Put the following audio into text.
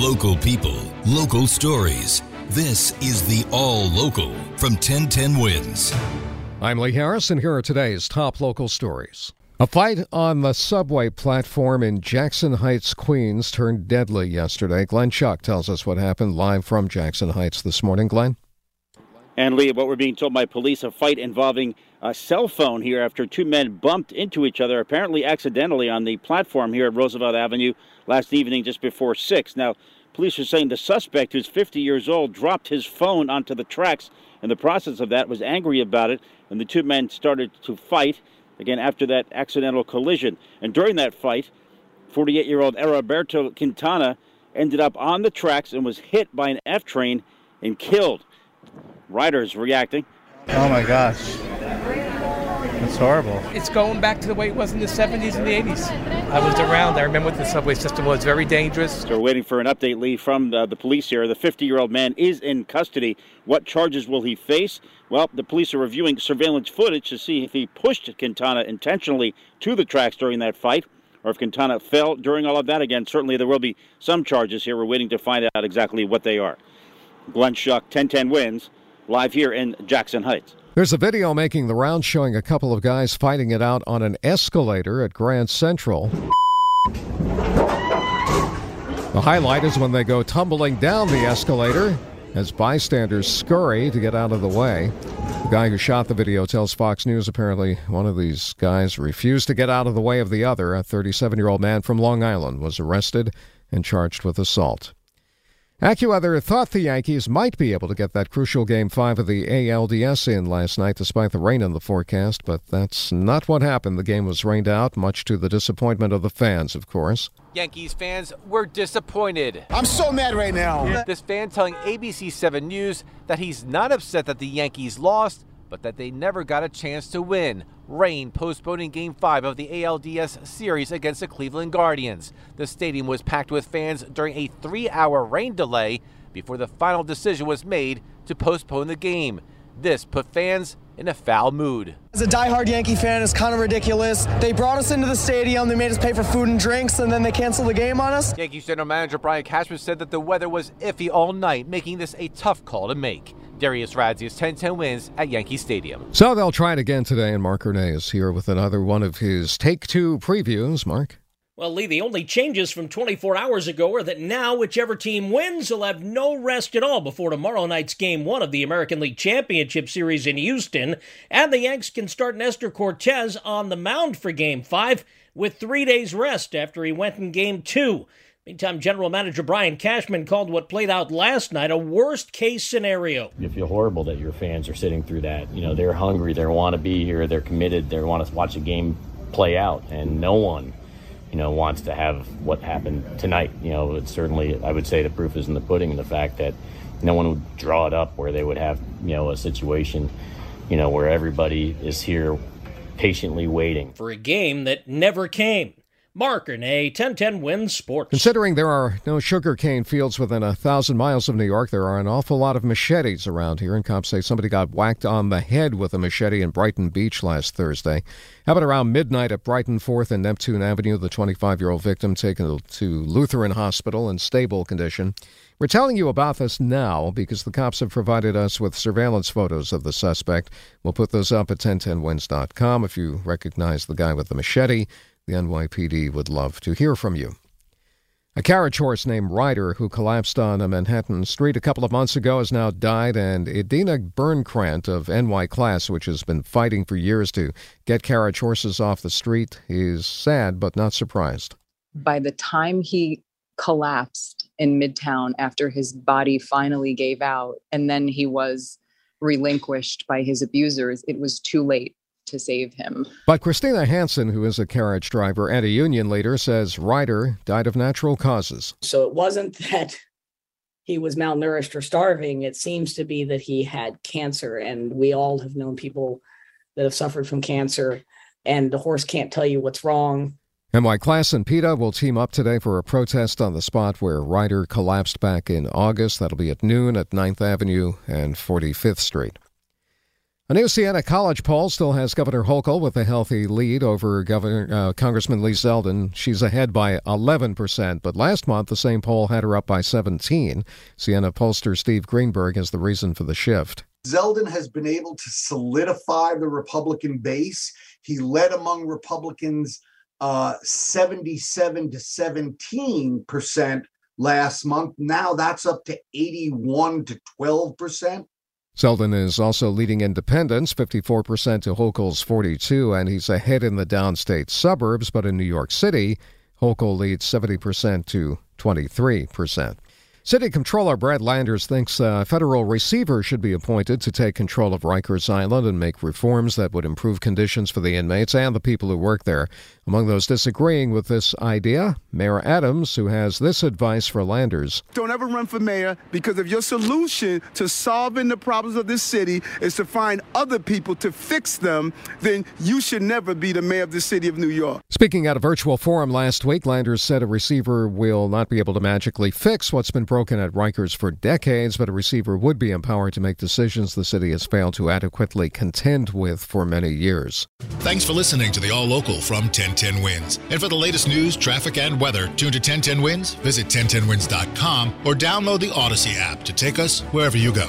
Local people, local stories. This is the All Local from 1010 Wins. I'm Lee Harris, and here are today's top local stories. A fight on the subway platform in Jackson Heights, Queens turned deadly yesterday. Glenn Schuck tells us what happened live from Jackson Heights this morning. Glenn? And Lee, what we're being told by police, a fight involving a cell phone here after two men bumped into each other, apparently accidentally, on the platform here at Roosevelt Avenue last evening just before 6. Now, police are saying the suspect, who's 50 years old, dropped his phone onto the tracks in the process of that, was angry about it, and the two men started to fight again after that accidental collision. And during that fight, 48 year old Roberto Quintana ended up on the tracks and was hit by an F train and killed. Riders reacting. Oh my gosh. It's horrible. It's going back to the way it was in the 70s and the 80s. I was around. I remember what the subway system was. Very dangerous. So we're waiting for an update, Lee, from the, the police here. The 50-year-old man is in custody. What charges will he face? Well, the police are reviewing surveillance footage to see if he pushed Quintana intentionally to the tracks during that fight or if Quintana fell during all of that. Again, certainly there will be some charges here. We're waiting to find out exactly what they are. Glenn Schuck, 1010 wins, live here in Jackson Heights. There's a video making the rounds showing a couple of guys fighting it out on an escalator at Grand Central. The highlight is when they go tumbling down the escalator as bystanders scurry to get out of the way. The guy who shot the video tells Fox News apparently one of these guys refused to get out of the way of the other. A 37 year old man from Long Island was arrested and charged with assault. AccuWeather thought the Yankees might be able to get that crucial Game 5 of the ALDS in last night despite the rain in the forecast, but that's not what happened. The game was rained out, much to the disappointment of the fans, of course. Yankees fans were disappointed. I'm so mad right now. This fan telling ABC 7 News that he's not upset that the Yankees lost, but that they never got a chance to win. Rain postponing Game 5 of the ALDS series against the Cleveland Guardians. The stadium was packed with fans during a three hour rain delay before the final decision was made to postpone the game. This put fans in a foul mood. As a diehard Yankee fan, it's kind of ridiculous. They brought us into the stadium, they made us pay for food and drinks, and then they canceled the game on us. Yankees general manager Brian Cashman said that the weather was iffy all night, making this a tough call to make. Darius Radzius 10-10 wins at Yankee Stadium. So they'll try it again today, and Mark Renee is here with another one of his Take Two previews. Mark? Well, Lee, the only changes from 24 hours ago are that now whichever team wins will have no rest at all before tomorrow night's Game 1 of the American League Championship Series in Houston, and the Yanks can start Nestor Cortes on the mound for Game 5 with three days rest after he went in Game 2. Meantime, General Manager Brian Cashman called what played out last night a worst case scenario. You feel horrible that your fans are sitting through that. You know, they're hungry, they want to be here, they're committed, they want to watch a game play out, and no one, you know, wants to have what happened tonight. You know, it's certainly, I would say the proof is in the pudding, in the fact that no one would draw it up where they would have, you know, a situation, you know, where everybody is here patiently waiting for a game that never came. Mark Renee, 1010 wins sports. Considering there are no sugarcane fields within a thousand miles of New York, there are an awful lot of machetes around here. And cops say somebody got whacked on the head with a machete in Brighton Beach last Thursday. About around midnight at Brighton 4th and Neptune Avenue? The 25 year old victim taken to Lutheran Hospital in stable condition. We're telling you about this now because the cops have provided us with surveillance photos of the suspect. We'll put those up at 1010wins.com. If you recognize the guy with the machete, the NYPD would love to hear from you. A carriage horse named Ryder, who collapsed on a Manhattan street a couple of months ago, has now died, and Edita Birnkrant of NY Class, which has been fighting for years to get carriage horses off the street, is sad but not surprised. By the time he collapsed in Midtown after his body finally gave out, and then he was relinquished by his abusers, it was too late to save him. But Christina Hansen, who is a carriage driver and a union leader, says Ryder died of natural causes. So it wasn't that he was malnourished or starving. It seems to be that he had cancer. And we all have known people that have suffered from cancer, and the horse can't tell you what's wrong. NY Class and PETA will team up today for a protest on the spot where Ryder collapsed back in August. That'll be at noon at 9th Avenue and 45th Street. A new Siena College poll still has Governor Hochul with a healthy lead over Governor uh, Congressman Lee Zeldin. She's ahead by 11%, but last month the same poll had her up by 17. Siena pollster Steve Greenberg has the reason for the shift. Zeldin has been able to solidify the Republican base. He led among Republicans uh, 77 to 17 percent last month. Now that's up to 81 to 12 percent. Zeldin is also leading independents, 54% to Hochul's 42, and he's ahead in the downstate suburbs, but in New York City, Hochul leads 70% to 23%. City Controller Brad Landers thinks a federal receiver should be appointed to take control of Rikers Island and make reforms that would improve conditions for the inmates and the people who work there. Among those disagreeing with this idea, Mayor Adams, who has this advice for Landers. Don't ever run for mayor because if your solution to solving the problems of this city is to find other people to fix them, then you should never be the mayor of the city of New York. Speaking at a virtual forum last week, Landers said a receiver will not be able to magically fix what's been broken at Rikers for decades, but a receiver would be empowered to make decisions the city has failed to adequately contend with for many years. Thanks for listening to the All Local from 1010 Wins. And for the latest news, traffic, and weather, tune to 1010 Wins, visit 1010wins.com, or download the Audacy app to take us wherever you go.